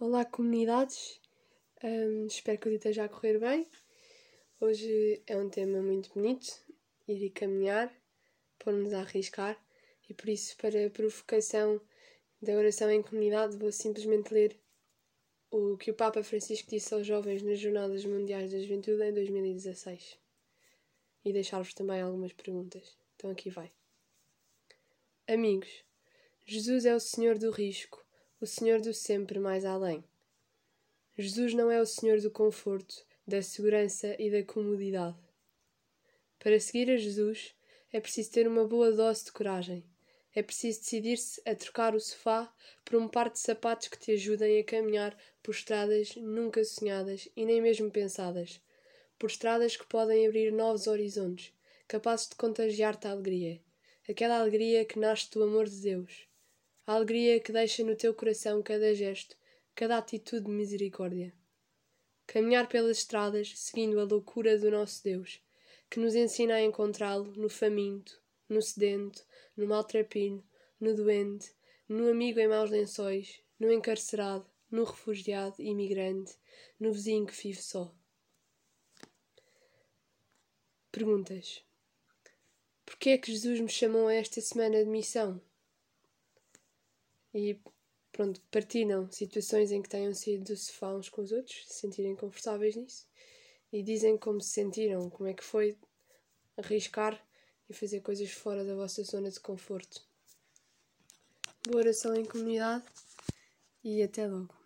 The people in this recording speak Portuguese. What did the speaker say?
Olá, comunidades. Um, espero que o dia esteja a correr bem. Hoje é um tema muito bonito, ir e caminhar, pôr-nos a arriscar, e por isso, para a provocação da oração em comunidade, vou simplesmente ler o que o Papa Francisco disse aos jovens nas Jornadas Mundiais da Juventude em 2016 e deixar-vos também algumas perguntas. Então aqui vai. Amigos, Jesus é o Senhor do risco, o Senhor do sempre mais além. Jesus não é o Senhor do conforto, da segurança e da comodidade. Para seguir a Jesus é preciso ter uma boa dose de coragem. É preciso decidir-se a trocar o sofá por um par de sapatos que te ajudem a caminhar por estradas nunca sonhadas e nem mesmo pensadas, por estradas que podem abrir novos horizontes, capazes de contagiar-te a alegria, aquela alegria que nasce do amor de Deus, a alegria que deixa no teu coração cada gesto, cada atitude de misericórdia. Caminhar pelas estradas seguindo a loucura do nosso Deus, que nos ensina a encontrá-lo no faminto, no sedento, no maltrapilho, no doente, no amigo em maus lençóis, no encarcerado, no refugiado imigrante, no vizinho que vive só. Perguntas. Porquê é que Jesus me chamou a esta semana de missão? E pronto, partilham situações em que tenham sido do sofá uns com os outros, se sentirem confortáveis nisso, e dizem como se sentiram, como é que foi arriscar e fazer coisas fora da vossa zona de conforto. Boa oração em comunidade e até logo.